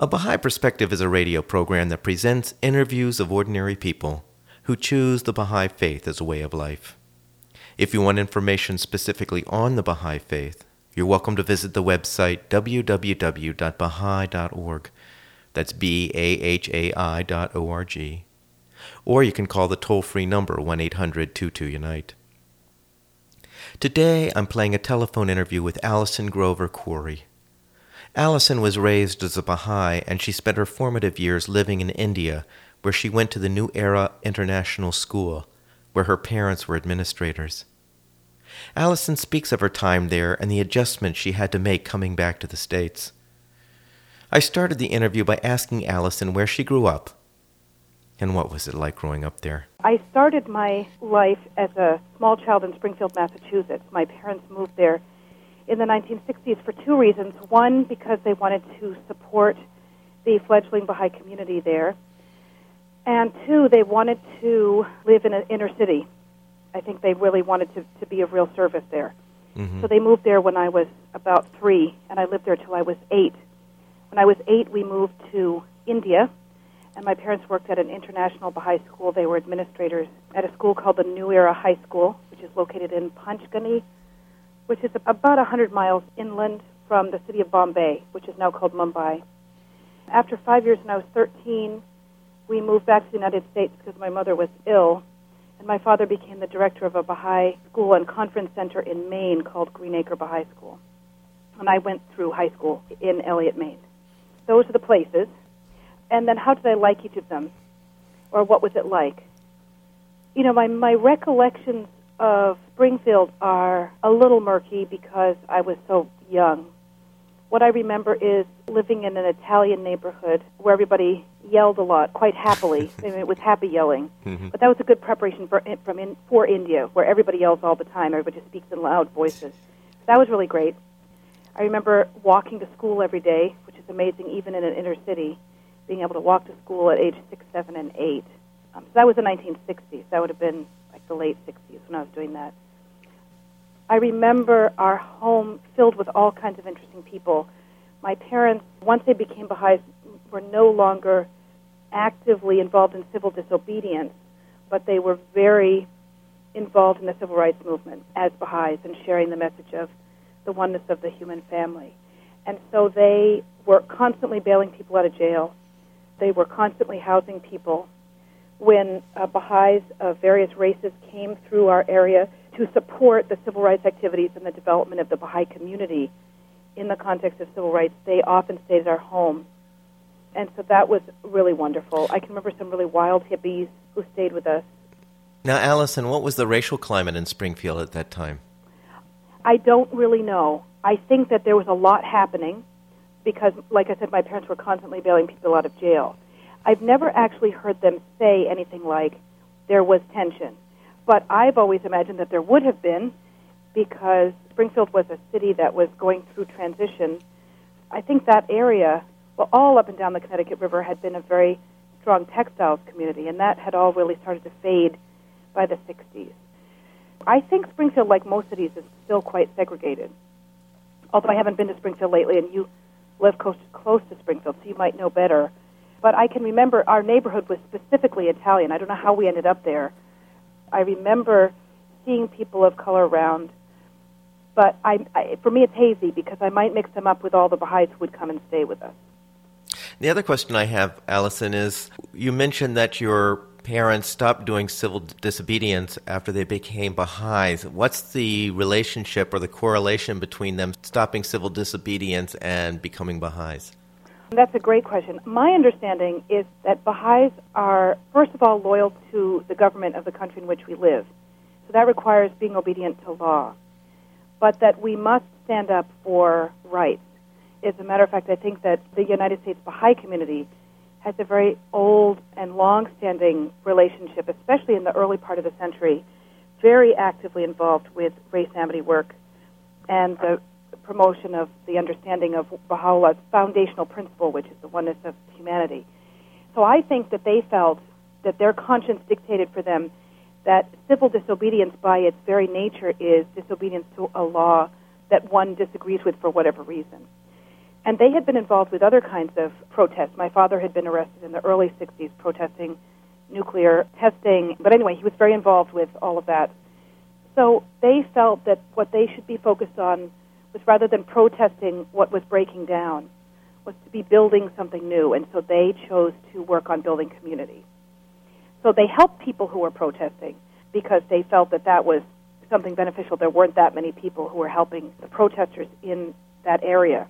A Baha'i Perspective is a radio program that presents interviews of ordinary people who choose the Baha'i faith as a way of life. If you want information specifically on the Baha'i faith, you're welcome to visit the website www.baha'i.org. That's B A H A I dot O R G. Or you can call the toll free number 1 800 22 Unite. Today I'm playing a telephone interview with Allison Grover Khoury. Allison was raised as a Baha'i and she spent her formative years living in India, where she went to the New Era International School, where her parents were administrators. Allison speaks of her time there and the adjustments she had to make coming back to the States. I started the interview by asking Allison where she grew up and what was it like growing up there. I started my life as a small child in Springfield, Massachusetts. My parents moved there in the 1960s for two reasons. One, because they wanted to support the fledgling Baha'i community there. And two, they wanted to live in an inner city. I think they really wanted to, to be of real service there. Mm-hmm. So they moved there when I was about three, and I lived there till I was eight. When I was eight, we moved to India, and my parents worked at an international Baha'i school. They were administrators at a school called the New Era High School, which is located in Panchgani, which is about 100 miles inland from the city of Bombay, which is now called Mumbai. After five years, when I was 13, we moved back to the United States because my mother was ill, and my father became the director of a Baha'i school and conference center in Maine called Greenacre Baha'i School. And I went through high school in Eliot, Maine. Those are the places. And then how did I like each of them? Or what was it like? You know, my, my recollections of Springfield are a little murky because I was so young. What I remember is living in an Italian neighborhood where everybody yelled a lot, quite happily. I mean, it was happy yelling, mm-hmm. but that was a good preparation for from in, for India, where everybody yells all the time. Everybody speaks in loud voices. That was really great. I remember walking to school every day, which is amazing, even in an inner city. Being able to walk to school at age six, seven, and eight. Um, so that was the 1960s. That would have been the late 60s when I was doing that. I remember our home filled with all kinds of interesting people. My parents, once they became Baha'is, were no longer actively involved in civil disobedience, but they were very involved in the civil rights movement as Baha'is and sharing the message of the oneness of the human family. And so they were constantly bailing people out of jail. They were constantly housing people when uh, Baha'is of various races came through our area to support the civil rights activities and the development of the Baha'i community in the context of civil rights, they often stayed at our home. And so that was really wonderful. I can remember some really wild hippies who stayed with us. Now, Allison, what was the racial climate in Springfield at that time? I don't really know. I think that there was a lot happening because, like I said, my parents were constantly bailing people out of jail. I've never actually heard them say anything like there was tension. But I've always imagined that there would have been because Springfield was a city that was going through transition. I think that area, well, all up and down the Connecticut River had been a very strong textiles community, and that had all really started to fade by the 60s. I think Springfield, like most cities, is still quite segregated. Although I haven't been to Springfield lately, and you live close, close to Springfield, so you might know better. But I can remember our neighborhood was specifically Italian. I don't know how we ended up there. I remember seeing people of color around, but I, I, for me it's hazy because I might mix them up with all the Baha'is who would come and stay with us. The other question I have, Allison, is you mentioned that your parents stopped doing civil disobedience after they became Baha'is. What's the relationship or the correlation between them stopping civil disobedience and becoming Baha'is? That's a great question. My understanding is that Baha'is are, first of all, loyal to the government of the country in which we live. So that requires being obedient to law. But that we must stand up for rights. As a matter of fact, I think that the United States Baha'i community has a very old and long-standing relationship, especially in the early part of the century, very actively involved with race amity work and the promotion of the understanding of Baha'u'llah's foundational principle, which is the oneness of humanity. So I think that they felt that their conscience dictated for them that civil disobedience by its very nature is disobedience to a law that one disagrees with for whatever reason. And they had been involved with other kinds of protests. My father had been arrested in the early 60s protesting nuclear testing. But anyway, he was very involved with all of that. So they felt that what they should be focused on was rather than protesting what was breaking down, was to be building something new. And so they chose to work on building community. So they helped people who were protesting because they felt that that was something beneficial. There weren't that many people who were helping the protesters in that area.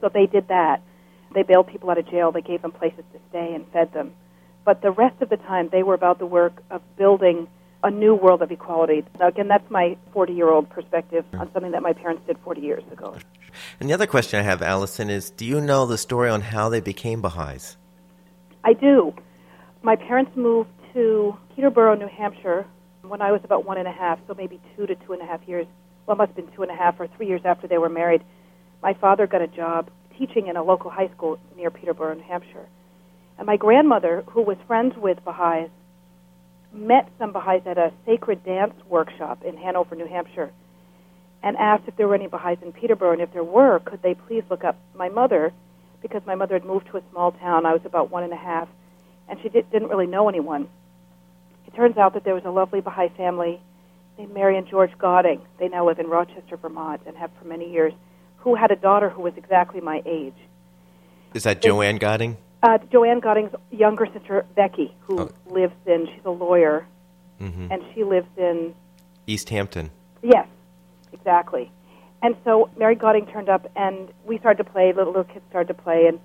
So they did that. They bailed people out of jail. They gave them places to stay and fed them. But the rest of the time, they were about the work of building a new world of equality. Now, again, that's my 40 year old perspective on something that my parents did 40 years ago. And the other question I have, Allison, is do you know the story on how they became Baha'is? I do. My parents moved to Peterborough, New Hampshire when I was about one and a half, so maybe two to two and a half years. Well, it must have been two and a half or three years after they were married. My father got a job teaching in a local high school near Peterborough, New Hampshire. And my grandmother, who was friends with Baha'is, met some Baha'is at a sacred dance workshop in Hanover, New Hampshire, and asked if there were any Baha'is in Peterborough, and if there were, could they please look up my mother, because my mother had moved to a small town. I was about one and a half, and she did, didn't really know anyone. It turns out that there was a lovely Baha'i family named Mary and George Godding. They now live in Rochester, Vermont, and have for many years, who had a daughter who was exactly my age. Is that Joanne Godding? Uh, Joanne Godding's younger sister, Becky, who oh. lives in, she's a lawyer, mm-hmm. and she lives in East Hampton. Yes, exactly. And so Mary Godding turned up, and we started to play. Little, little kids started to play, and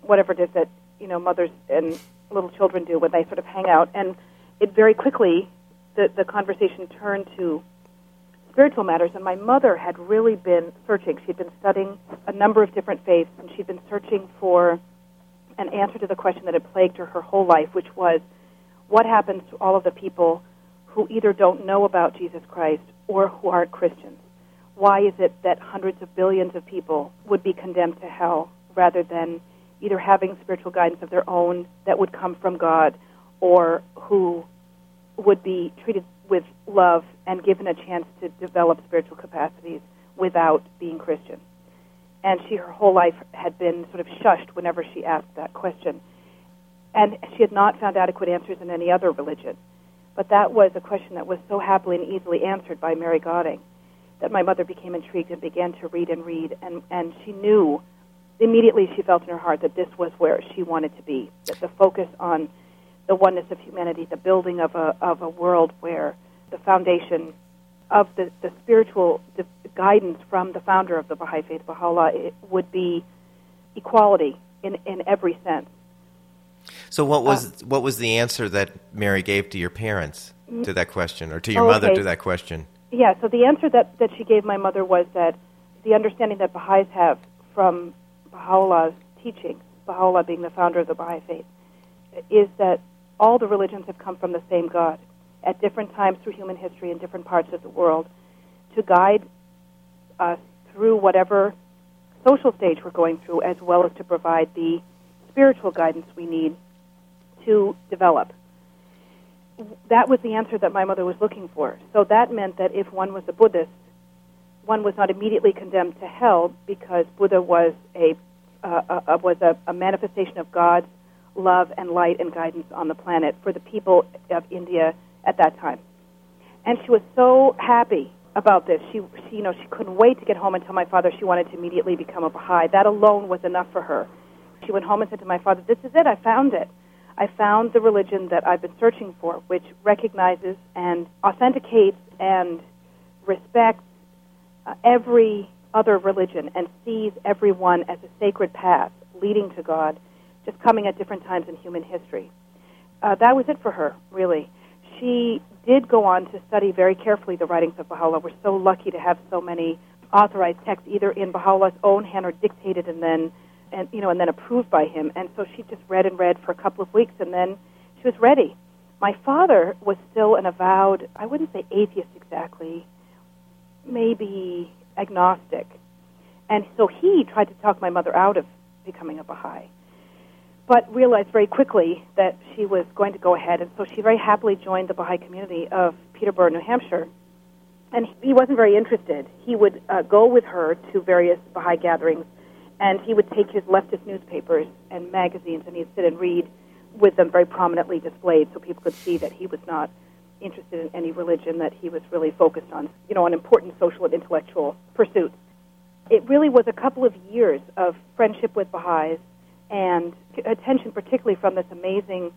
whatever it is that you know mothers and little children do when they sort of hang out. And it very quickly, the the conversation turned to spiritual matters. And my mother had really been searching. She'd been studying a number of different faiths, and she'd been searching for an answer to the question that had plagued her her whole life, which was, what happens to all of the people who either don't know about Jesus Christ or who aren't Christians? Why is it that hundreds of billions of people would be condemned to hell rather than either having spiritual guidance of their own that would come from God or who would be treated with love and given a chance to develop spiritual capacities without being Christian? And she her whole life had been sort of shushed whenever she asked that question. And she had not found adequate answers in any other religion. But that was a question that was so happily and easily answered by Mary Godding that my mother became intrigued and began to read and read. And, and she knew, immediately she felt in her heart that this was where she wanted to be, that the focus on the oneness of humanity, the building of a, of a world where the foundation of the, the spiritual guidance from the founder of the Baha'i Faith, Baha'u'llah, it would be equality in, in every sense. So, what was uh, what was the answer that Mary gave to your parents to that question, or to your oh, mother okay. to that question? Yeah. So the answer that that she gave my mother was that the understanding that Baha'is have from Baha'u'llah's teachings, Baha'u'llah being the founder of the Baha'i Faith, is that all the religions have come from the same God at different times through human history in different parts of the world to guide us through whatever social stage we're going through, as well as to provide the spiritual guidance we need to develop. That was the answer that my mother was looking for. So that meant that if one was a Buddhist, one was not immediately condemned to hell because Buddha was a uh, uh, was a, a manifestation of God's love and light and guidance on the planet for the people of India at that time. And she was so happy about this. She, she, you know, she couldn't wait to get home and tell my father she wanted to immediately become a Baha'i. That alone was enough for her. She went home and said to my father, "This is it. I found it. I found the religion that I've been searching for, which recognizes and authenticates and respects uh, every other religion and sees everyone as a sacred path leading to God, just coming at different times in human history." Uh, that was it for her, really she did go on to study very carefully the writings of Baha'u'llah. We're so lucky to have so many authorized text either in Baha'u'llah's own hand or dictated and then and you know and then approved by him. And so she just read and read for a couple of weeks and then she was ready. My father was still an avowed, I wouldn't say atheist exactly, maybe agnostic. And so he tried to talk my mother out of becoming a Baha'i, but realized very quickly that she was going to go ahead, and so she very happily joined the Baha'i community of Peterborough, New Hampshire. And he wasn't very interested. He would uh, go with her to various Baha'i gatherings, and he would take his leftist newspapers and magazines, and he'd sit and read with them very prominently displayed, so people could see that he was not interested in any religion, that he was really focused on, you know, on important social and intellectual pursuits. It really was a couple of years of friendship with Baha'is and attention, particularly from this amazing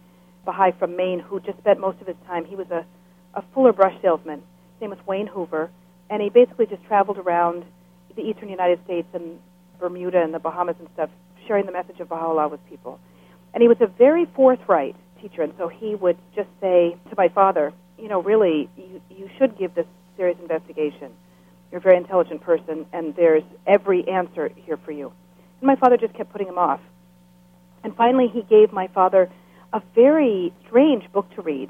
Baha'i from Maine who just spent most of his time. He was a, a fuller brush salesman. His name was Wayne Hoover, and he basically just traveled around the eastern United States and Bermuda and the Bahamas and stuff, sharing the message of Baha'u'llah with people. And he was a very forthright teacher, and so he would just say to my father, you know, really, you, you should give this serious investigation. You're a very intelligent person, and there's every answer here for you. And my father just kept putting him off. And finally, he gave my father a very strange book to read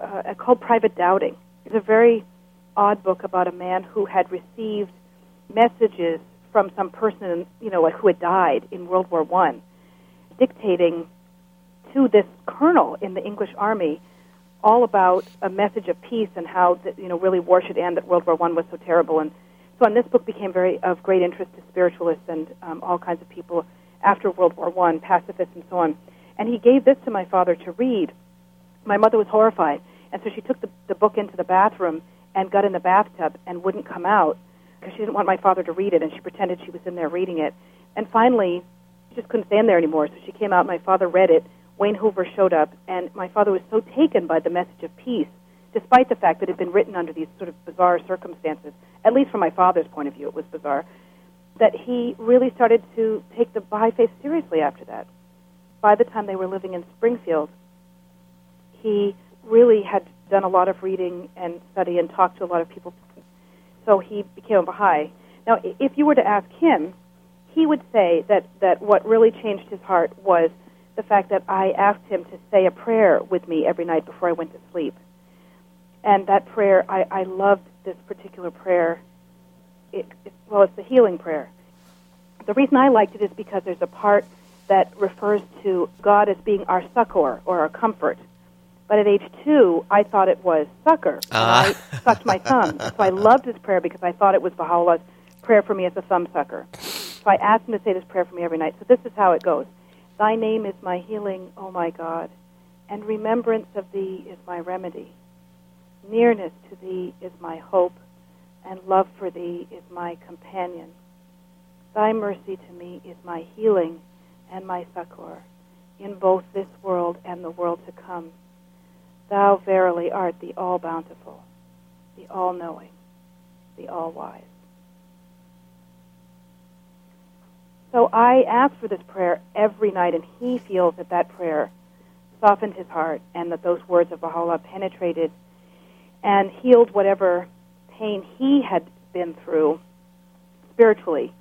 uh, called Private Dowding. It's a very odd book about a man who had received messages from some person, you know, who had died in World War One, dictating to this colonel in the English Army all about a message of peace and how that you know really war should end that World War One was so terrible and so on this book became very of great interest to spiritualists and um, all kinds of people after World War One pacifists and so on. And he gave this to my father to read. My mother was horrified and so she took the, the book into the bathroom and got in the bathtub and wouldn't come out because she didn't want my father to read it and she pretended she was in there reading it. And finally she just couldn't stand there anymore so she came out my father read it Wayne Hoover showed up, and my father was so taken by the message of peace, despite the fact that it had been written under these sort of bizarre circumstances, at least from my father's point of view, it was bizarre, that he really started to take the Baha'i faith seriously after that. By the time they were living in Springfield, he really had done a lot of reading and study and talked to a lot of people. So he became a Baha'i. Now, if you were to ask him, he would say that, that what really changed his heart was the fact that I asked him to say a prayer with me every night before I went to sleep. And that prayer, I, I loved this particular prayer. It, it, well, it's the healing prayer. The reason I liked it is because there's a part that refers to God as being our succor or our comfort. But at age two, I thought it was sucker. Uh. I sucked my thumb. So I loved this prayer because I thought it was Baha'u'llah's prayer for me as a thumb sucker. So I asked him to say this prayer for me every night. So this is how it goes. Thy name is my healing, O my God, and remembrance of thee is my remedy. Nearness to thee is my hope, and love for thee is my companion. Thy mercy to me is my healing and my succor in both this world and the world to come. Thou verily art the all bountiful, the all knowing, the all wise. So I ask for this prayer every night, and he feels that that prayer softened his heart and that those words of Baha'u'llah penetrated and healed whatever pain he had been through spiritually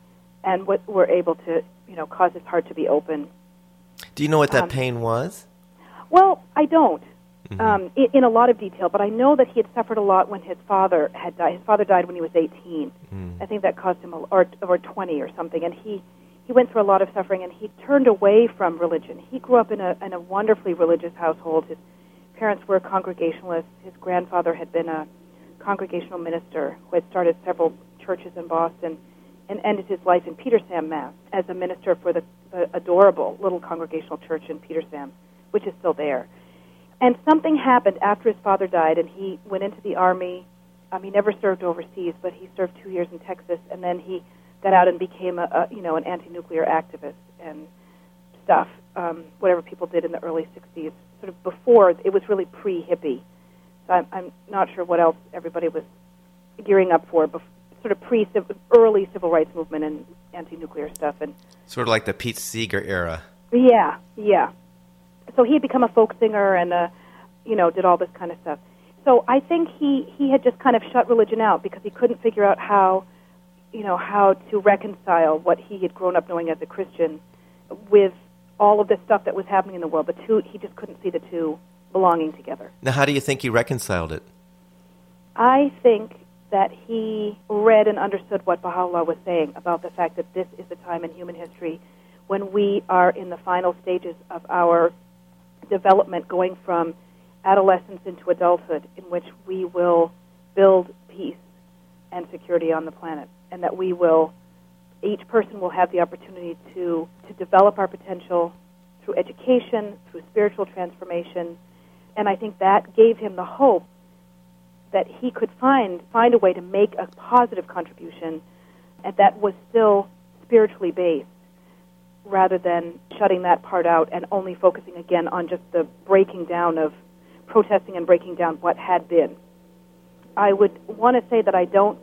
and what were able to, you know, cause his heart to be open. Do you know what that um, pain was? Well, I don't. Mm-hmm. Um, in, in, a lot of detail, but I know that he had suffered a lot when his father had died. His father died when he was 18. Mm. I think that caused him, a, or or 20 or something, and he he went through a lot of suffering and he turned away from religion. He grew up in a, in a wonderfully religious household. His parents were Congregationalists. His grandfather had been a congregational minister who had started several churches in Boston and ended his life in Petersham, Mass, as a minister for the, the adorable little congregational church in Petersham, which is still there. And something happened after his father died, and he went into the army. Um, he never served overseas, but he served two years in Texas, and then he got out and became a, a you know an anti-nuclear activist and stuff. Um, whatever people did in the early '60s, sort of before it was really pre-hippie. I'm, I'm not sure what else everybody was gearing up for, bef- sort of pre early civil rights movement and anti-nuclear stuff, and sort of like the Pete Seeger era. Yeah, yeah. So he had become a folk singer and uh, you know did all this kind of stuff. So I think he he had just kind of shut religion out because he couldn't figure out how you know, how to reconcile what he had grown up knowing as a Christian with all of this stuff that was happening in the world. The two, he just couldn't see the two belonging together. Now, how do you think he reconciled it? I think that he read and understood what Baha'u'llah was saying about the fact that this is a time in human history when we are in the final stages of our development going from adolescence into adulthood in which we will build peace and security on the planet and that we will each person will have the opportunity to to develop our potential through education through spiritual transformation and I think that gave him the hope that he could find find a way to make a positive contribution and that was still spiritually based rather than shutting that part out and only focusing again on just the breaking down of protesting and breaking down what had been. I would want to say that I don't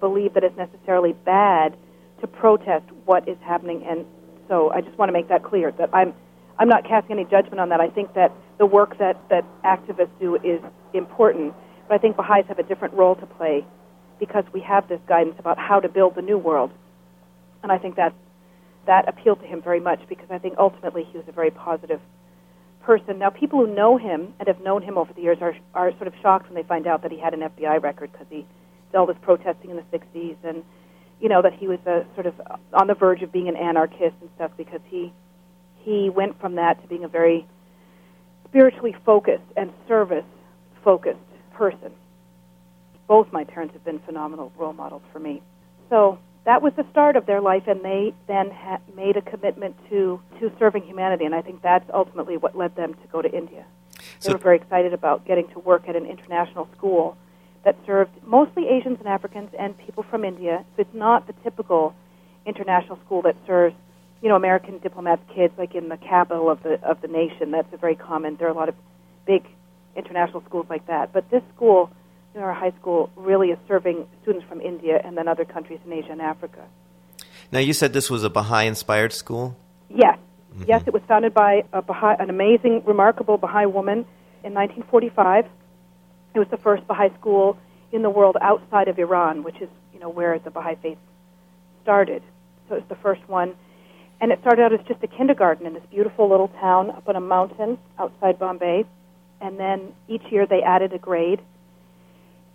believe that it's necessarily bad to protest what is happening and so I just want to make that clear that I'm I'm not casting any judgment on that. I think that the work that, that activists do is important but I think Baha'is have a different role to play because we have this guidance about how to build the new world. And I think that that appealed to him very much because I think ultimately he was a very positive person. Now, people who know him and have known him over the years are, are sort of shocked when they find out that he had an FBI record because he did all this protesting in the 60s and, you know, that he was a sort of on the verge of being an anarchist and stuff because he he went from that to being a very spiritually focused and service focused person. Both my parents have been phenomenal role models for me. So that was the start of their life, and they then ha- made a commitment to, to serving humanity, and I think that's ultimately what led them to go to India. They so were very excited about getting to work at an international school that served mostly Asians and Africans and people from India. So it's not the typical international school that serves, you know, American diplomats' kids like in the capital of the of the nation. That's a very common. There are a lot of big international schools like that. But this school, you know, our high school, really is serving students from India and then other countries in Asia and Africa. Now, you said this was a Baha'i inspired school? Yes. Mm-hmm. Yes, it was founded by a Baha'i, an amazing, remarkable Baha'i woman in 1945. It was the first Baha'i school in the world outside of Iran, which is, you know, where the Baha'i faith started. So it was the first one. And it started out as just a kindergarten in this beautiful little town up on a mountain outside Bombay and then each year they added a grade.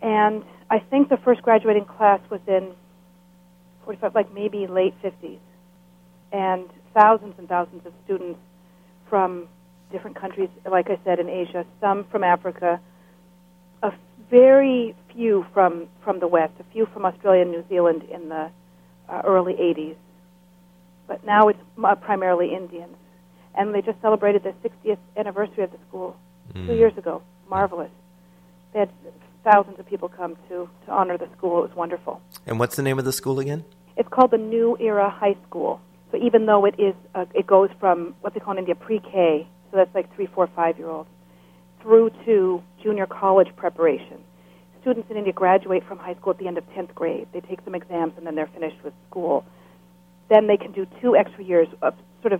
And I think the first graduating class was in 45, like maybe late 50s, and thousands and thousands of students from different countries, like I said, in Asia, some from Africa, a very few from, from the West, a few from Australia and New Zealand in the uh, early 80s. But now it's uh, primarily Indians. And they just celebrated the 60th anniversary of the school mm. two years ago. Marvelous. They had thousands of people come to, to honor the school. It was wonderful. And what's the name of the school again? It's called the New Era High School. So even though it is, uh, it goes from what they call in India pre-K, so that's like three, four, five-year-olds, through to junior college preparation. Students in India graduate from high school at the end of 10th grade. They take some exams and then they're finished with school. Then they can do two extra years of sort of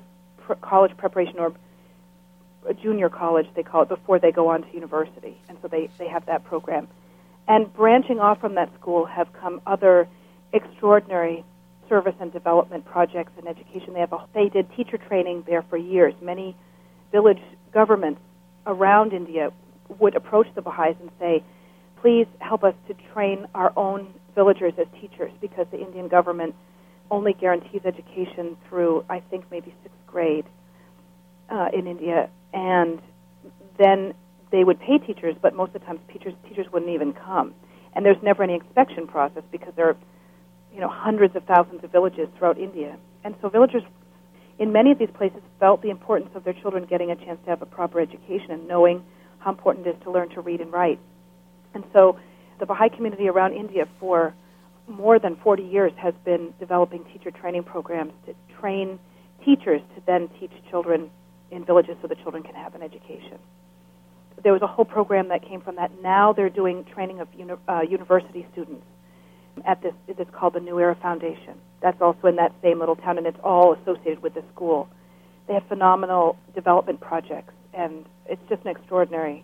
college preparation or junior college, they call it, before they go on to university. And so they, they have that program. And branching off from that school have come other extraordinary service and development projects in education. They, have a, they did teacher training there for years. Many village governments around India would approach the Baha'is and say, please help us to train our own villagers as teachers because the Indian government only guarantees education through, I think, maybe sixth grade uh, in India and then they would pay teachers, but most of the time teachers teachers wouldn't even come. And there's never any inspection process because there are, you know, hundreds of thousands of villages throughout India. And so villagers in many of these places felt the importance of their children getting a chance to have a proper education and knowing how important it is to learn to read and write. And so the Baha'i community around India for more than 40 years has been developing teacher training programs to train teachers to then teach children in villages so the children can have an education. There was a whole program that came from that. Now they're doing training of uni- uh, university students at this. It's called the New Era Foundation. That's also in that same little town, and it's all associated with the school. They have phenomenal development projects, and it's just an extraordinary,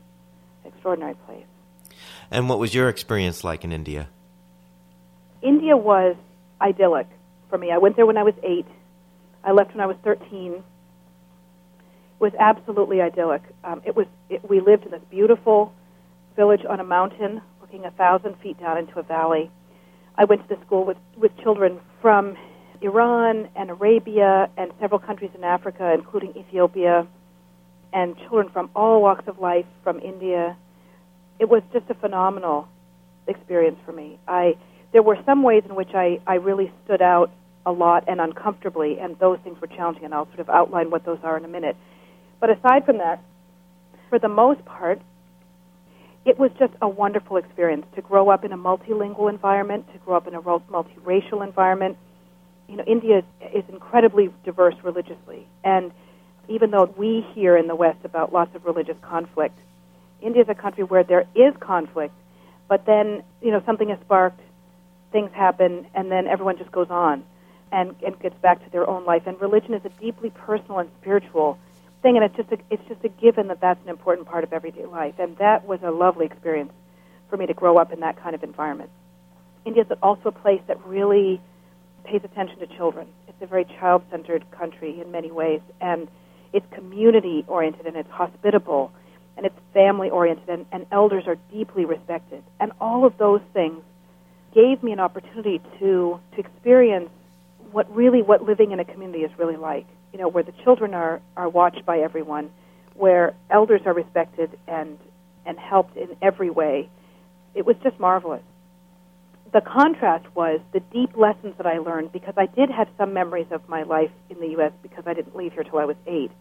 extraordinary place. And what was your experience like in India? India was idyllic for me. I went there when I was eight. I left when I was 13. It was absolutely idyllic. Um, it was. It, we lived in this beautiful village on a mountain, looking a thousand feet down into a valley. I went to the school with with children from Iran and Arabia and several countries in Africa, including Ethiopia, and children from all walks of life from India. It was just a phenomenal experience for me. I there were some ways in which I, I really stood out a lot and uncomfortably, and those things were challenging, and I'll sort of outline what those are in a minute. But aside from that, for the most part, it was just a wonderful experience to grow up in a multilingual environment, to grow up in a multiracial environment. You know, India is, incredibly diverse religiously, and even though we hear in the West about lots of religious conflict, India is a country where there is conflict, but then you know something is sparked, things happen, and then everyone just goes on and, and gets back to their own life. And religion is a deeply personal and spiritual thing, and it's just a, it's just a given that that's an important part of everyday life. And that was a lovely experience for me to grow up in that kind of environment. India is also a place that really pays attention to children. It's a very child-centered country in many ways, and it's community-oriented and it's hospitable and it's family-oriented, and, and elders are deeply respected. And all of those things gave me an opportunity to to experience what really what living in a community is really like. You know, where the children are are watched by everyone, where elders are respected and and helped in every way. It was just marvelous. The contrast was the deep lessons that I learned because I did have some memories of my life in the U.S. because I didn't leave here till I was eight.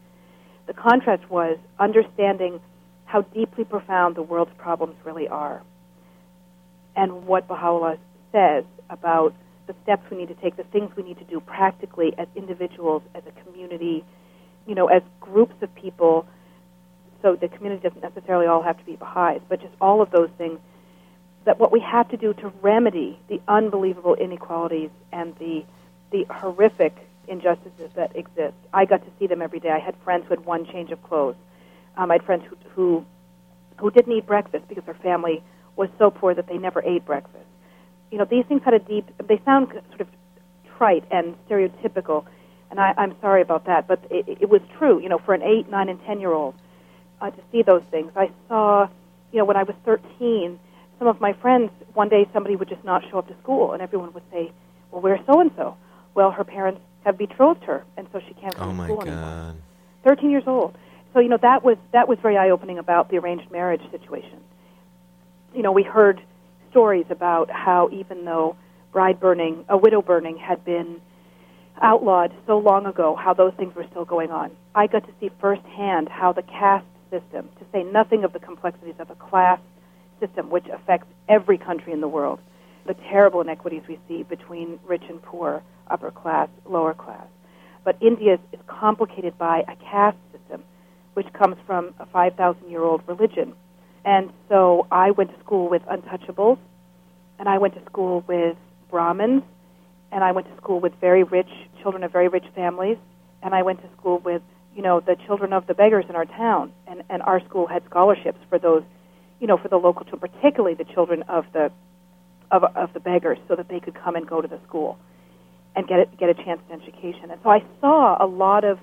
The contrast was understanding how deeply profound the world's problems really are and what Baha'u'llah says about the steps we need to take, the things we need to do practically as individuals, as a community, you know, as groups of people. So the community doesn't necessarily all have to be Baha'is, but just all of those things. That what we have to do to remedy the unbelievable inequalities and the the horrific injustices that exist. I got to see them every day. I had friends who had one change of clothes. Um, I had friends who who who didn't eat breakfast because their family was so poor that they never ate breakfast. You know, these things had a deep. They sound sort of trite and stereotypical, and I, I'm sorry about that, but it, it was true. You know, for an eight, nine, and ten year old uh, to see those things. I saw, you know, when I was 13, some of my friends. One day, somebody would just not show up to school, and everyone would say, "Well, where's so and so?" Well, her parents have betrothed her, and so she can't come oh to school God. anymore. 13 years old. So you know that was that was very eye opening about the arranged marriage situation you know, we heard stories about how even though bride burning, a widow burning had been outlawed so long ago, how those things were still going on. I got to see firsthand how the caste system, to say nothing of the complexities of a class system which affects every country in the world, the terrible inequities we see between rich and poor, upper class, lower class. But India is, complicated by a caste system which comes from a 5,000 year old religion and so I went to school with untouchables, and I went to school with Brahmins, and I went to school with very rich children of very rich families, and I went to school with you know the children of the beggars in our town, and and our school had scholarships for those, you know, for the local children, particularly the children of the of of the beggars, so that they could come and go to the school and get it, get a chance at education. And so I saw a lot of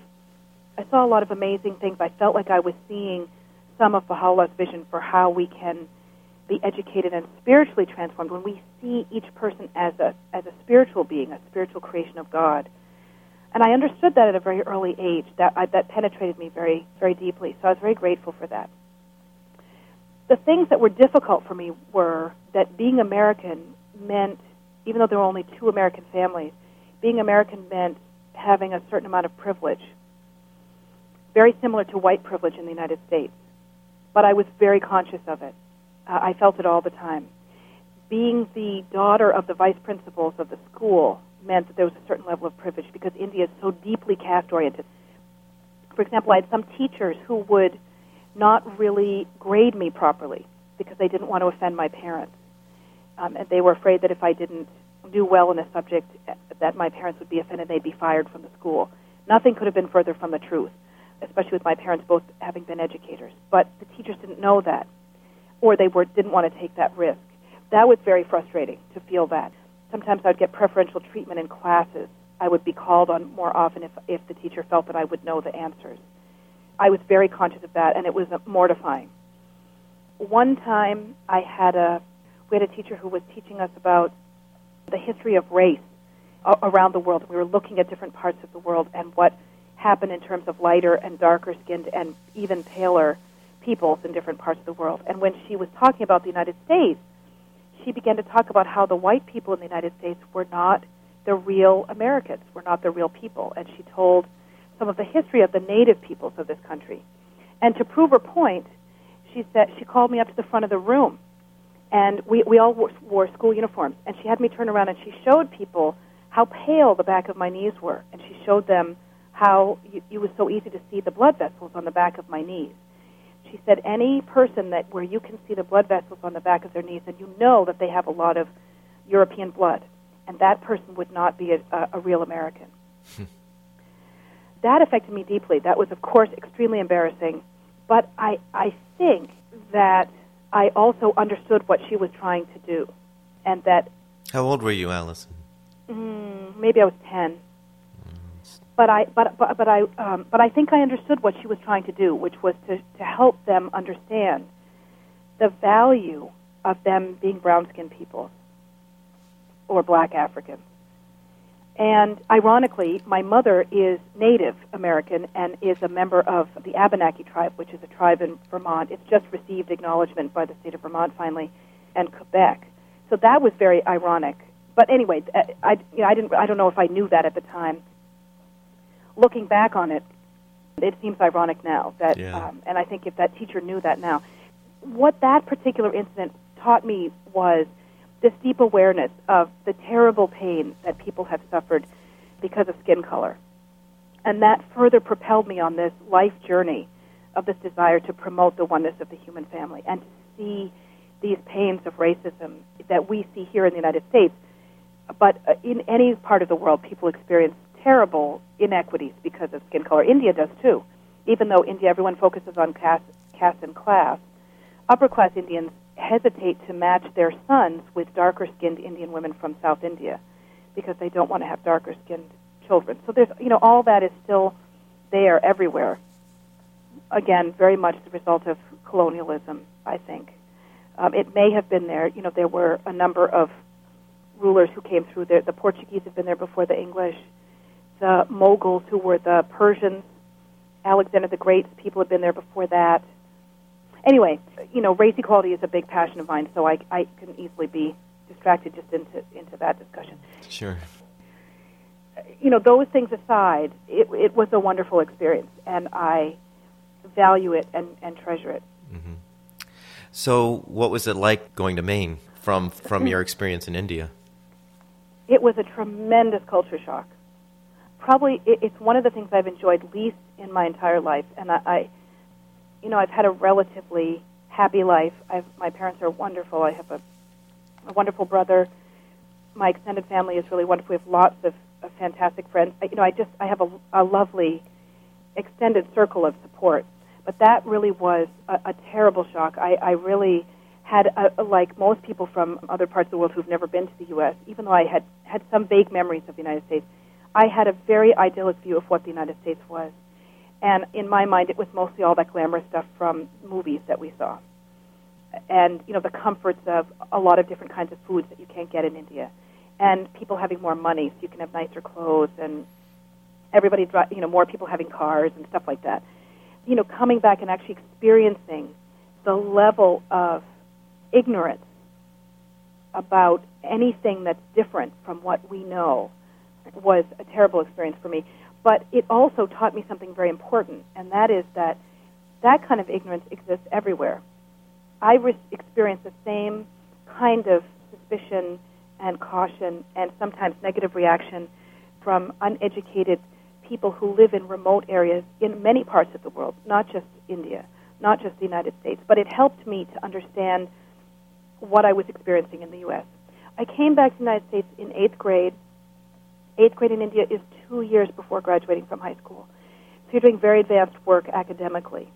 I saw a lot of amazing things. I felt like I was seeing some of Baha'u'llah's vision for how we can be educated and spiritually transformed when we see each person as a as a spiritual being, a spiritual creation of God. And I understood that at a very early age. That I, that penetrated me very very deeply. So I was very grateful for that. The things that were difficult for me were that being American meant, even though there were only two American families, being American meant having a certain amount of privilege, very similar to white privilege in the United States but I was very conscious of it. Uh, I felt it all the time. Being the daughter of the vice principals of the school meant that there was a certain level of privilege because India is so deeply caste oriented. For example, I had some teachers who would not really grade me properly because they didn't want to offend my parents. Um, and they were afraid that if I didn't do well in a subject, that my parents would be offended, and they'd be fired from the school. Nothing could have been further from the truth especially with my parents both having been educators. But the teachers didn't know that, or they were didn't want to take that risk. That was very frustrating to feel that. sometimes I'd get preferential treatment in classes. I would be called on more often if, if the teacher felt that I would know the answers. I was very conscious of that, and it was mortifying. One time, I had a we had a teacher who was teaching us about the history of race around the world. We were looking at different parts of the world and what happened in terms of lighter and darker skinned and even paler peoples in different parts of the world. And when she was talking about the United States, she began to talk about how the white people in the United States were not the real Americans, were not the real people. And she told some of the history of the native peoples of this country. And to prove her point, she said she called me up to the front of the room, and we we all wore, wore school uniforms. And she had me turn around and she showed people how pale the back of my knees were, and she showed them how you, it was so easy to see the blood vessels on the back of my knees. She said any person that where you can see the blood vessels on the back of their knees, and you know that they have a lot of European blood, and that person would not be a, a, a real American. that affected me deeply. That was, of course, extremely embarrassing, but I I think that I also understood what she was trying to do, and that. How old were you, Allison? Mm, maybe I was ten. But I, but, but, but I, um, but I think I understood what she was trying to do, which was to, to help them understand the value of them being brown-skinned people or black Africans. And ironically, my mother is Native American and is a member of the Abenaki tribe, which is a tribe in Vermont. It's just received acknowledgement by the state of Vermont finally, and Quebec. So that was very ironic. But anyway, uh, I, you know, I didn't. I don't know if I knew that at the time. Looking back on it, it seems ironic now that, yeah. um, and I think if that teacher knew that now, what that particular incident taught me was this deep awareness of the terrible pain that people have suffered because of skin color. And that further propelled me on this life journey of this desire to promote the oneness of the human family and to see these pains of racism that we see here in the United States. But uh, in any part of the world, people experience terrible inequities because of skin color. India does too. Even though India, everyone focuses on caste, caste and class, upper class Indians hesitate to match their sons with darker skinned Indian women from South India because they don't want to have darker skinned children. So there's, you know, all that is still there everywhere. Again, very much the result of colonialism, I think. Um, it may have been there. You know, there were a number of rulers who came through there. The Portuguese have been there before the English. The Moguls, who were the Persians, Alexander the Great's people had been there before that anyway, you know, race equality is a big passion of mine, so I, I can easily be distracted just into into that discussion. Sure. You know, those things aside, it, it was a wonderful experience, and I value it and, and treasure it. Mm-hmm. So, what was it like going to Maine from from your experience in India? It was a tremendous culture shock. Probably, it, it's one of the things I've enjoyed least in my entire life, and I, I you know, I've had a relatively happy life. I've, my parents are wonderful. I have a, a wonderful brother. My extended family is really wonderful. We have lots of, of fantastic friends. I, you know, I just I have a, a lovely extended circle of support. But that really was a, a terrible shock. I, I really had, a, like most people from other parts of the world who've never been to the U.S., even though I had had some vague memories of the United States, I had a very idyllic view of what the United States was. And in my mind, it was mostly all that glamorous stuff from movies that we saw. And, you know, the comforts of a lot of different kinds of foods that you can't get in India. And people having more money so you can have nicer clothes and everybody, you know, more people having cars and stuff like that. You know, coming back and actually experiencing the level of ignorance about anything that's different from what we know was a terrible experience for me. But it also taught me something very important, and that is that that kind of ignorance exists everywhere. I re- experience the same kind of suspicion and caution and sometimes negative reaction from uneducated people who live in remote areas in many parts of the world, not just India, not just the United States. But it helped me to understand what I was experiencing in the U.S. I came back to the United States in eighth grade Eighth grade in India is two years before graduating from high school. So you're doing very advanced work academically.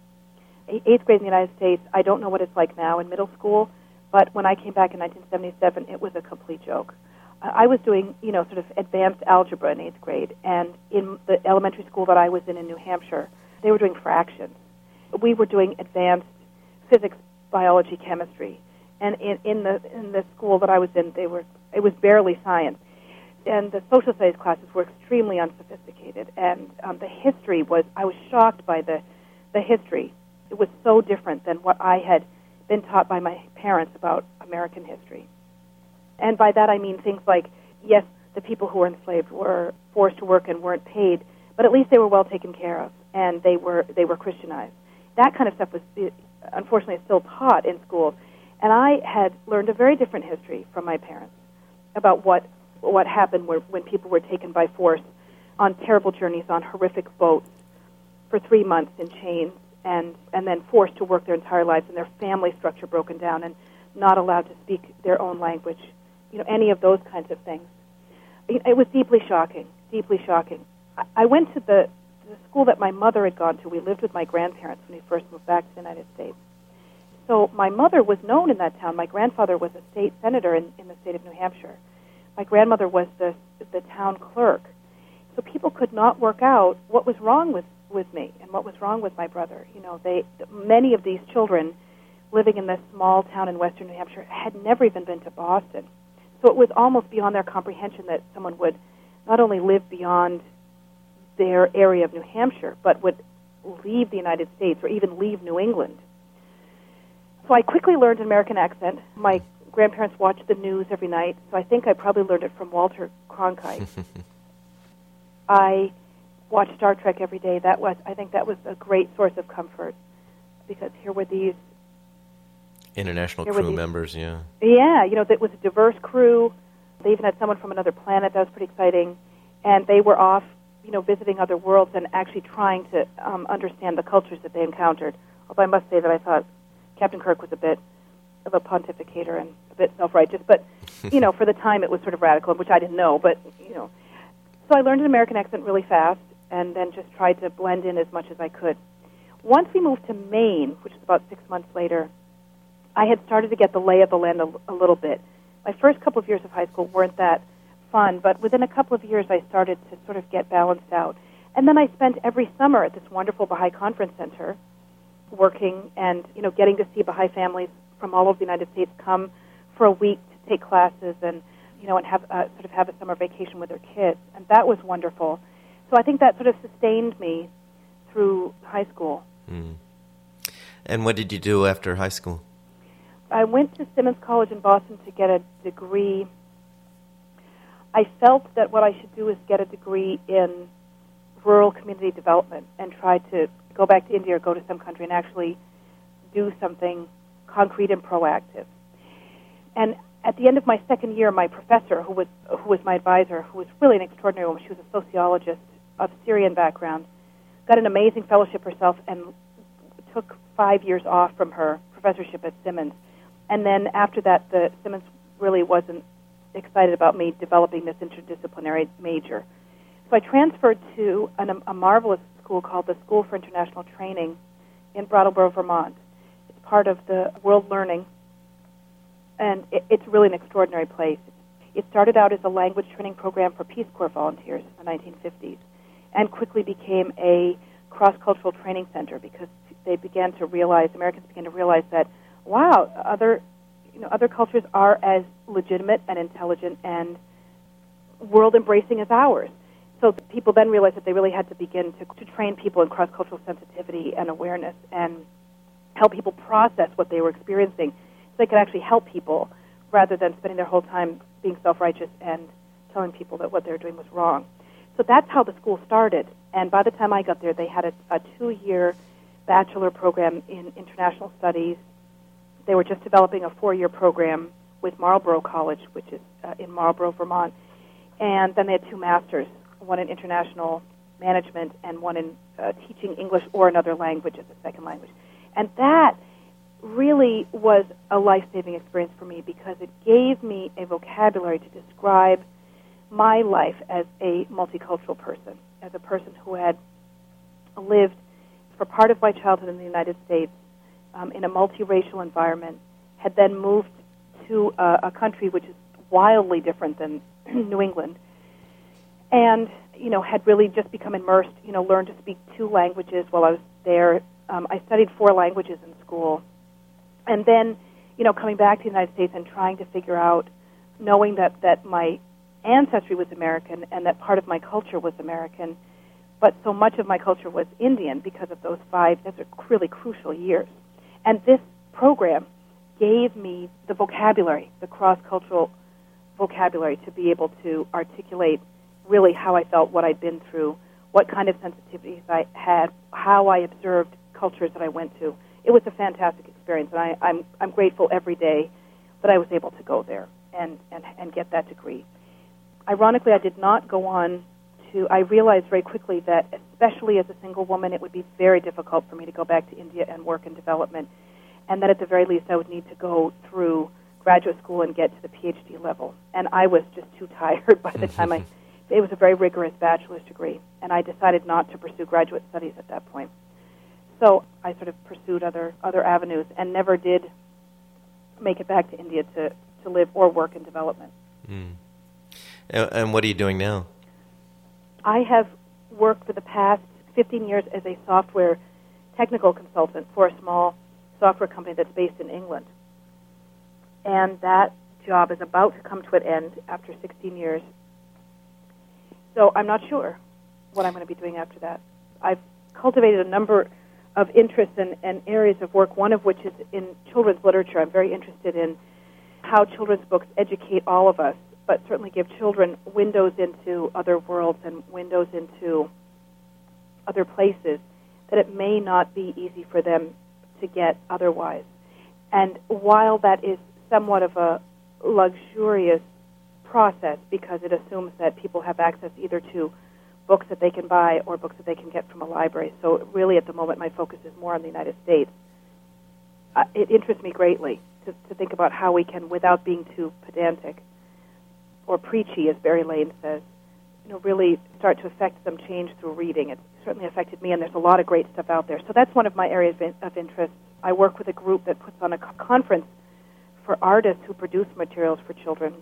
Eighth grade in the United States, I don't know what it's like now in middle school, but when I came back in 1977, it was a complete joke. I was doing, you know, sort of advanced algebra in eighth grade, and in the elementary school that I was in in New Hampshire, they were doing fractions. We were doing advanced physics, biology, chemistry, and in, in the in the school that I was in, they were it was barely science, and the social studies classes were extremely unsophisticated, and um, the history was I was shocked by the the history. It was so different than what I had been taught by my parents about American history. And by that I mean things like, yes, the people who were enslaved were forced to work and weren't paid, but at least they were well taken care of and they were they were Christianized. That kind of stuff was unfortunately still taught in schools. And I had learned a very different history from my parents about what what happened when, when people were taken by force on terrible journeys on horrific boats for three months in chains and and then forced to work their entire lives and their family structure broken down and not allowed to speak their own language you know, any of those kinds of things. It was deeply shocking, deeply shocking. I went to the, the school that my mother had gone to. We lived with my grandparents when we first moved back to the United States. So my mother was known in that town. My grandfather was a state senator in, in the state of New Hampshire. My grandmother was the, the town clerk. So people could not work out what was wrong with, with me and what was wrong with my brother. You know, they many of these children living in this small town in western New Hampshire had never even been to Boston so it was almost beyond their comprehension that someone would not only live beyond their area of New Hampshire, but would leave the United States or even leave New England. So I quickly learned an American accent. My grandparents watched the news every night, so I think I probably learned it from Walter Cronkite. I watched Star Trek every day. That was, I think, that was a great source of comfort because here were these International crew members, yeah. Yeah, you know, it was a diverse crew. They even had someone from another planet. That was pretty exciting. And they were off, you know, visiting other worlds and actually trying to um, understand the cultures that they encountered. Although I must say that I thought Captain Kirk was a bit of a pontificator and a bit self-righteous. But, you know, for the time it was sort of radical, which I didn't know. But, you know, so I learned an American accent really fast and then just tried to blend in as much as I could. Once we moved to Maine, which is about six months later, I had started to get the lay of the land a, a little bit. My first couple of years of high school weren't that fun, but within a couple of years, I started to sort of get balanced out. And then I spent every summer at this wonderful Baha'i Conference Center, working and you know getting to see Baha'i families from all over the United States come for a week to take classes and you know and have uh, sort of have a summer vacation with their kids, and that was wonderful. So I think that sort of sustained me through high school. Mm. And what did you do after high school? I went to Simmons College in Boston to get a degree. I felt that what I should do is get a degree in rural community development and try to go back to India or go to some country and actually do something concrete and proactive. And at the end of my second year, my professor, who was who was my advisor, who was really an extraordinary woman, she was a sociologist of Syrian background, got an amazing fellowship herself and took five years off from her professorship at Simmons and then after that, the Simmons really wasn't excited about me developing this interdisciplinary major. So I transferred to an, a marvelous school called the School for International Training in Brattleboro, Vermont. Part of the World Learning, and it, it's really an extraordinary place. It started out as a language training program for Peace Corps volunteers in the 1950s, and quickly became a cross-cultural training center because they began to realize, Americans began to realize that wow, other you know other cultures are as legitimate and intelligent and world embracing as ours. So people then realized that they really had to begin to, to train people in cross cultural sensitivity and awareness and help people process what they were experiencing so they could actually help people rather than spending their whole time being self righteous and telling people that what they were doing was wrong. So that's how the school started. And by the time I got there, they had a, a two year bachelor program in international studies they were just developing a four-year program with Marlboro College, which is uh, in Marlboro, Vermont, and then they had two masters, one in international management and one in uh, teaching English or another language as a second language. And that really was a life-saving experience for me because it gave me a vocabulary to describe my life as a multicultural person, as a person who had lived for part of my childhood in the United States um, in a multiracial environment, had then moved to a, a country which is wildly different than New England. And, you know, had really just become immersed, you know, learned to speak two languages while I was there. Um, I studied four languages in school. And then, you know, coming back to the United States and trying to figure out, knowing that, that my ancestry was American and that part of my culture was American, but so much of my culture was Indian because of those five, those are really crucial years. And this program gave me the vocabulary, the cross cultural vocabulary to be able to articulate really how I felt, what I'd been through, what kind of sensitivities I had, how I observed cultures that I went to. It was a fantastic experience, and I, I'm, I'm grateful every day that I was able to go there and, and, and get that degree. Ironically, I did not go on to, I realized very quickly that, especially as a single woman, it would be very difficult for me to go back to India and work in development, and that at the very least I would need to go through graduate school and get to the PhD level. And I was just too tired by the time I, it was a very rigorous bachelor's degree, and I decided not to pursue graduate studies at that point. So I sort of pursued other other avenues and never did make it back to India to, to live or work in development. Mm. And what are you doing now? I have worked for the past 15 years as a software technical consultant for a small software company that's based in England. And that job is about to come to an end after 16 years. So I'm not sure what I'm going to be doing after that. I've cultivated a number of interests and, and areas of work, one of which is in children's literature. I'm very interested in how children's books educate all of us but certainly give children windows into other worlds and windows into other places that it may not be easy for them to get otherwise. And while that is somewhat of a luxurious process because it assumes that people have access either to books that they can buy or books that they can get from a library. So, really, at the moment, my focus is more on the United States. Uh, it interests me greatly to, to think about how we can, without being too pedantic, or preachy, as Barry Lane says, you know, really start to affect some change through reading. It certainly affected me, and there's a lot of great stuff out there. So that's one of my areas of interest. I work with a group that puts on a conference for artists who produce materials for children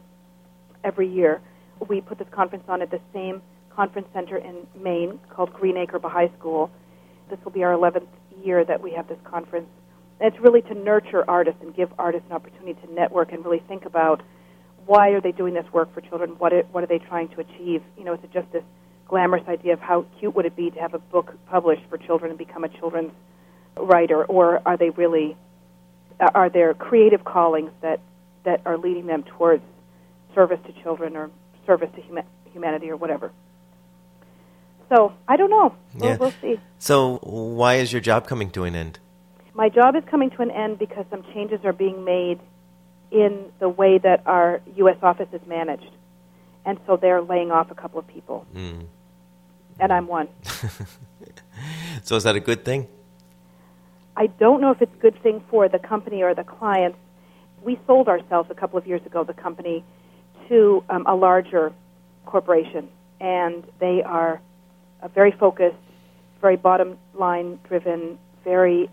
every year. We put this conference on at the same conference center in Maine called Greenacre Baha'i School. This will be our 11th year that we have this conference. And it's really to nurture artists and give artists an opportunity to network and really think about why are they doing this work for children? What are, what are they trying to achieve? You know, is it just this glamorous idea of how cute would it be to have a book published for children and become a children's writer, or are they really are there creative callings that that are leading them towards service to children or service to huma- humanity or whatever? So I don't know. We'll, yeah. we'll see. So why is your job coming to an end? My job is coming to an end because some changes are being made in the way that our U.S. office is managed. And so they're laying off a couple of people. Mm. And I'm one. so is that a good thing? I don't know if it's a good thing for the company or the clients. We sold ourselves a couple of years ago, the company, to um, a larger corporation. And they are very focused, very bottom line driven, very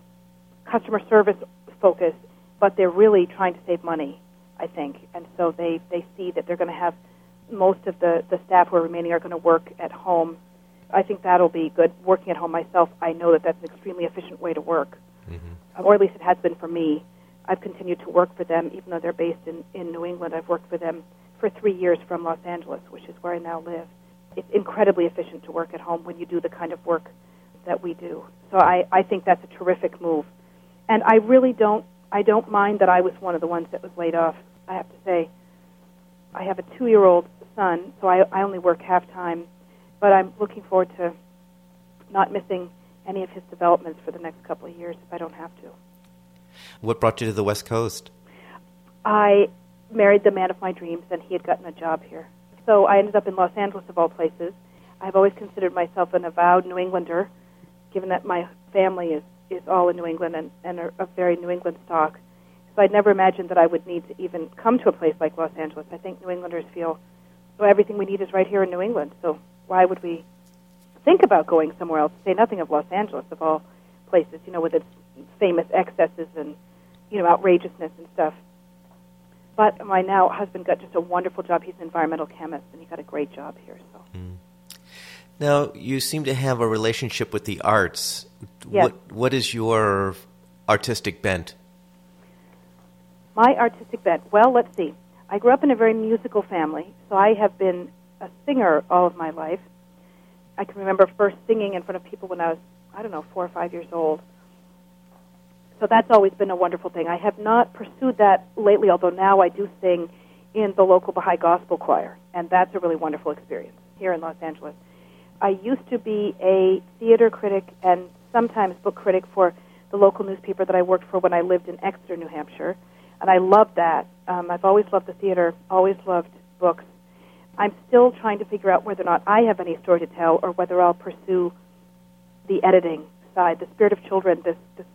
customer service focused, but they're really trying to save money, I think. And so they, they see that they're going to have most of the, the staff who are remaining are going to work at home. I think that'll be good. Working at home myself, I know that that's an extremely efficient way to work, mm-hmm. or at least it has been for me. I've continued to work for them, even though they're based in, in New England. I've worked for them for three years from Los Angeles, which is where I now live. It's incredibly efficient to work at home when you do the kind of work that we do. So I, I think that's a terrific move. And I really don't I don't mind that I was one of the ones that was laid off. I have to say, I have a two-year-old son, so I, I only work half time, but I'm looking forward to not missing any of his developments for the next couple of years if I don't have to. What brought you to the West Coast? I married the man of my dreams, and he had gotten a job here. So I ended up in Los Angeles, of all places. I've always considered myself an avowed New Englander, given that my family is is all in New England and, and are of very New England stock. So I'd never imagined that I would need to even come to a place like Los Angeles. I think New Englanders feel, well, everything we need is right here in New England. So why would we think about going somewhere else? Say nothing of Los Angeles, of all places, you know, with its famous excesses and, you know, outrageousness and stuff. But my now husband got just a wonderful job. He's an environmental chemist, and he got a great job here. So. Mm. Now you seem to have a relationship with the arts. Yes. What What is your artistic bent? My artistic bent. Well, let's see. I grew up in a very musical family, so I have been a singer all of my life. I can remember first singing in front of people when I was, I don't know, four or five years old. So that's always been a wonderful thing. I have not pursued that lately, although now I do sing in the local Baha'i Gospel Choir, and that's a really wonderful experience here in Los Angeles. I used to be a theater critic and sometimes book critic for the local newspaper that I worked for when I lived in Exeter, New Hampshire, and I loved that. Um, I've always loved the theater, always loved books. I'm still trying to figure out whether or not I have any story to tell or whether I'll pursue the editing side. The Spirit of Children, this, this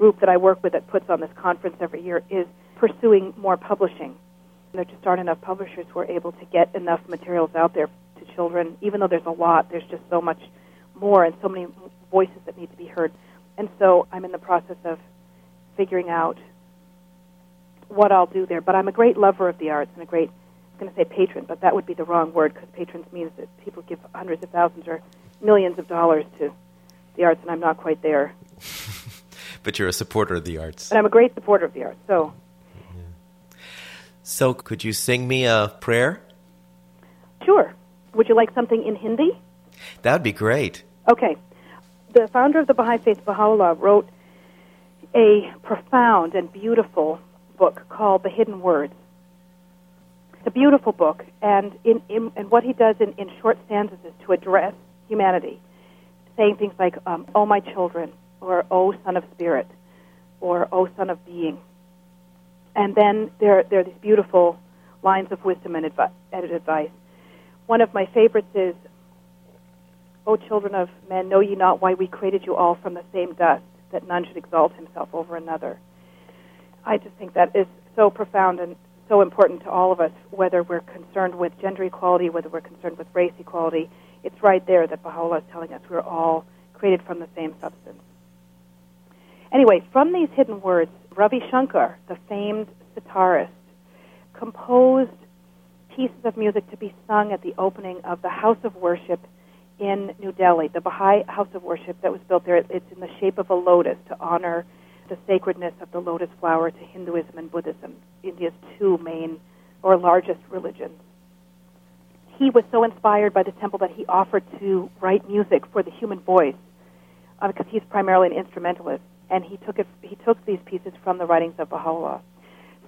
group that I work with that puts on this conference every year, is pursuing more publishing. There just aren't enough publishers who are able to get enough materials out there to children. Even though there's a lot, there's just so much more and so many voices that need to be heard. And so I'm in the process of figuring out what I'll do there. But I'm a great lover of the arts and a great, I'm going to say patron, but that would be the wrong word because patrons means that people give hundreds of thousands or millions of dollars to the arts, and I'm not quite there. but you're a supporter of the arts. But I'm a great supporter of the arts. So. So, could you sing me a prayer? Sure. Would you like something in Hindi? That would be great. Okay. The founder of the Baha'i Faith, Baha'u'llah, wrote a profound and beautiful book called The Hidden Words. It's a beautiful book, and in, in and what he does in, in short stanzas is to address humanity, saying things like, um, "Oh my children," or O son of spirit," or O son of being." And then there there are these beautiful lines of wisdom and advi- advice. One of my favorites is, O children of men, know ye not why we created you all from the same dust, that none should exalt himself over another. I just think that is so profound and so important to all of us, whether we're concerned with gender equality, whether we're concerned with race equality. It's right there that Baha'u'llah is telling us we're all created from the same substance. Anyway, from these hidden words, Ravi Shankar, the famed sitarist, composed pieces of music to be sung at the opening of the House of Worship in New Delhi, the Baha'i House of Worship that was built there. It's in the shape of a lotus to honor the sacredness of the lotus flower to Hinduism and Buddhism, India's two main or largest religions. He was so inspired by the temple that he offered to write music for the human voice uh, because he's primarily an instrumentalist, and he took it, he took these pieces from the writings of Baha'u'llah.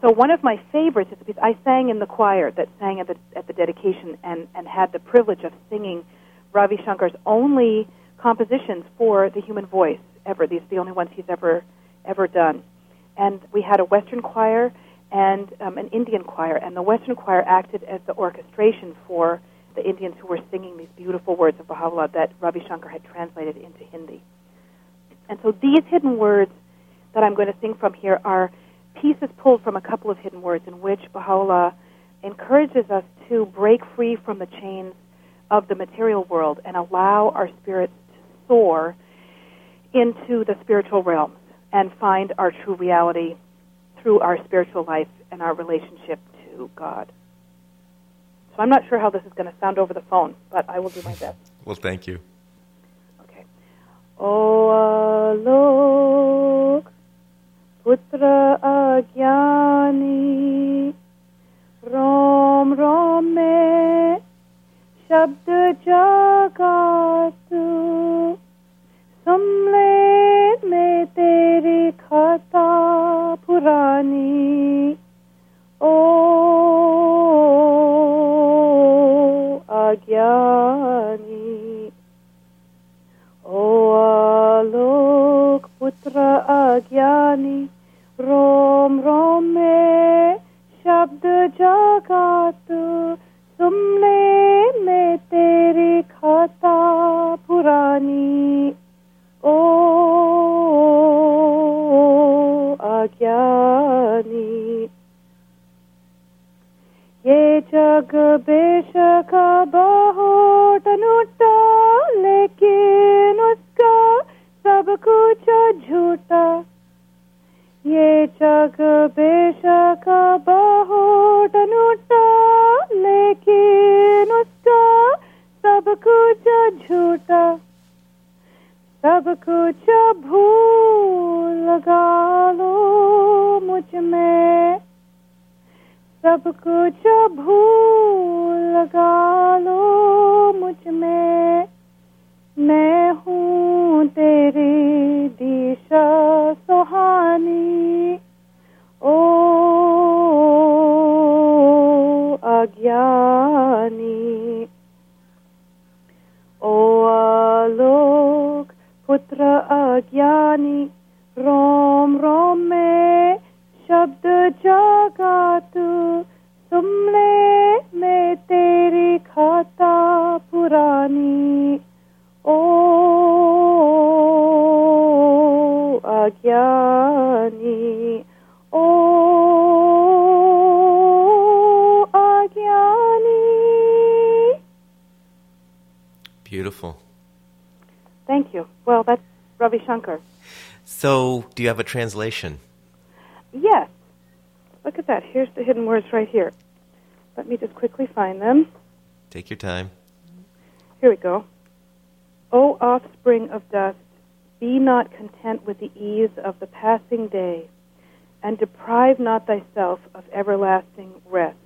So one of my favorites is a piece I sang in the choir that sang at the at the dedication and and had the privilege of singing Ravi Shankar's only compositions for the human voice ever. These are the only ones he's ever ever done. And we had a Western choir and um, an Indian choir, and the Western choir acted as the orchestration for the Indians who were singing these beautiful words of Baha'u'llah that Ravi Shankar had translated into Hindi. And so these hidden words that I'm going to sing from here are pieces pulled from a couple of hidden words in which Baha'u'llah encourages us to break free from the chains of the material world and allow our spirits to soar into the spiritual realms and find our true reality through our spiritual life and our relationship to God. So I'm not sure how this is going to sound over the phone, but I will do my best. Well, thank you. Okay. Oh, alok पुत्र अज्ञानी रोम रोम में शब्द जगात सुमले में तेरी खता पुरानी ओ अज्ञानी पुत्र अज्ञानी। रोम रोम में शब्द जगात। सुनने में तेरी खाता पुरानी। ओ, अज्ञानी। ये जग बेशक बहुत अनूठा लेकिन उसका सब कुछ झूठा। ये जग बेशक बहुत अनूठा लेकिन उसका सब कुछ झूठा। सब कुछ भूल लगा लो मुझमें। सब कुछ भूल लगा लो मुझमें। मैं तेरी दिशा सुहानी। ओ अज्ञानी। ओ आलोक पुत्र अज्ञानी, रोम रोम में शब्द जागा तू सुन ले मैं तेरी खाता पुरानी। ओ अज्ञानी ओ अज्ञानी Beautiful. Thank you. Well, that's Ravi Shankar. So, do you have a translation? Yes. Look at that. Here's the hidden words right here. Let me just quickly find them. Take your time. Here we go. O offspring of dust, be not content with the ease of the passing day, and deprive not thyself of everlasting rest.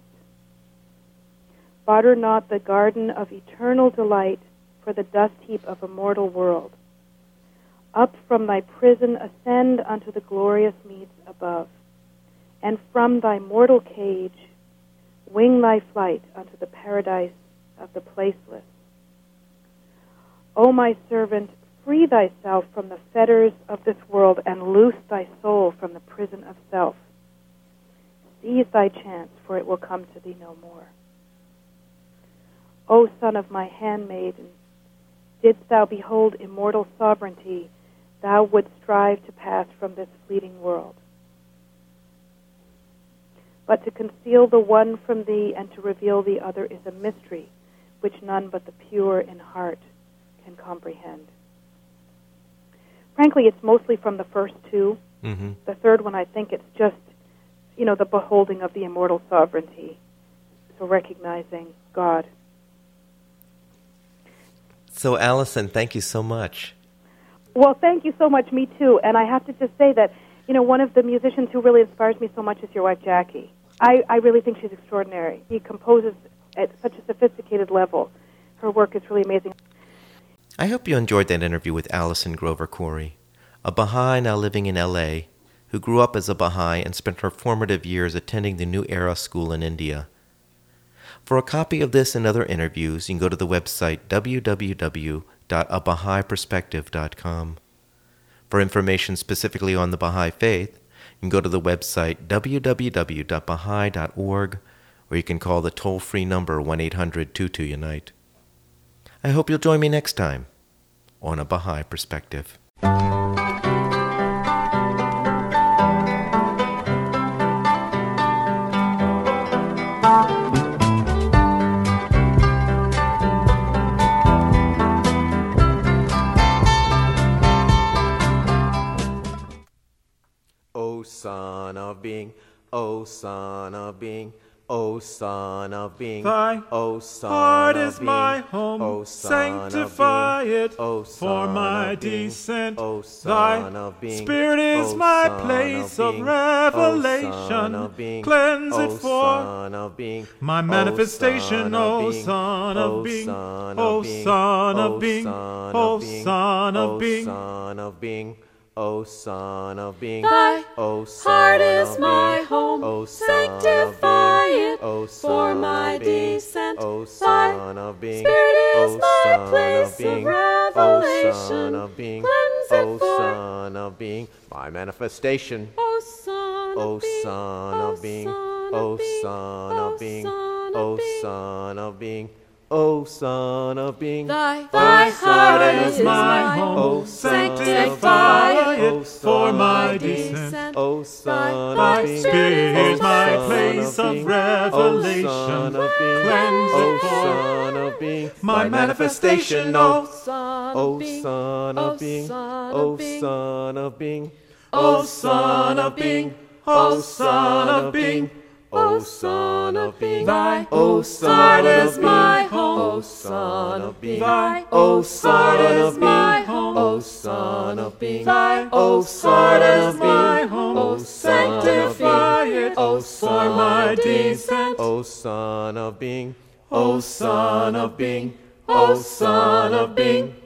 Barter not the garden of eternal delight for the dust heap of a mortal world. Up from thy prison ascend unto the glorious meads above, and from thy mortal cage wing thy flight unto the paradise of the placeless. O my servant, free thyself from the fetters of this world and loose thy soul from the prison of self. Seize thy chance, for it will come to thee no more. O son of my handmaiden, didst thou behold immortal sovereignty, thou wouldst strive to pass from this fleeting world. But to conceal the one from thee and to reveal the other is a mystery which none but the pure in heart can comprehend. Frankly, it's mostly from the first two. Mm-hmm. The third one, I think it's just, you know, the beholding of the immortal sovereignty. So recognizing God. So, Allison, thank you so much. Well, thank you so much. Me too. And I have to just say that, you know, one of the musicians who really inspires me so much is your wife, Jackie. I, I really think she's extraordinary. She composes at such a sophisticated level. Her work is really amazing. I hope you enjoyed that interview with Allison Grover Khoury, a Baha'i now living in LA who grew up as a Baha'i and spent her formative years attending the New Era School in India. For a copy of this and other interviews, you can go to the website www.abahaiperspective.com. For information specifically on the Baha'i Faith, you can go to the website www.baha'i.org or you can call the toll free number 1 800 22 Unite. I hope you'll join me next time on A Baha'i Perspective. O Son of Being, O Son of Being, O Son of Being, Thy O Son heart of is Being, my home. O Son Sanctify of being, it O for my descent. O Thy Son of Being, Spirit is O my Son place of being, revelation. O Son of being, Cleanse it for Son of being, my O manifestation, Son O of being, Son of O being, Son O of being, Son of O being, Son O of being, O. Son of being, O Son of being, Thy O Son heart is of my being, home. O Sanctify being, it O for my being, descent. O Son of being, Spirit is O my Son place of being, of O revelation. Son of being, Cleanse it O for Son of being, my manifestation. O Son O of being, O Son of being, Son O being, Son of being, Son O being. Son of being, O Son of Being, Thy, thy heart is my home. O sanctify it for my descent. O Son of Being, Spirit my place of revelation. Cleanse it for my manifestation. O Son of Being, O Son of Being, O Son of Being, O Son of Being, O Son of Being. O Son of Being, Thy O Son is my home, O Son of Being, Thy O Son is my home, O Son of Being, Thy O Son is my home, O sanctify it, O for my descent, O Son of Being, O Son of Being, O Son of Being.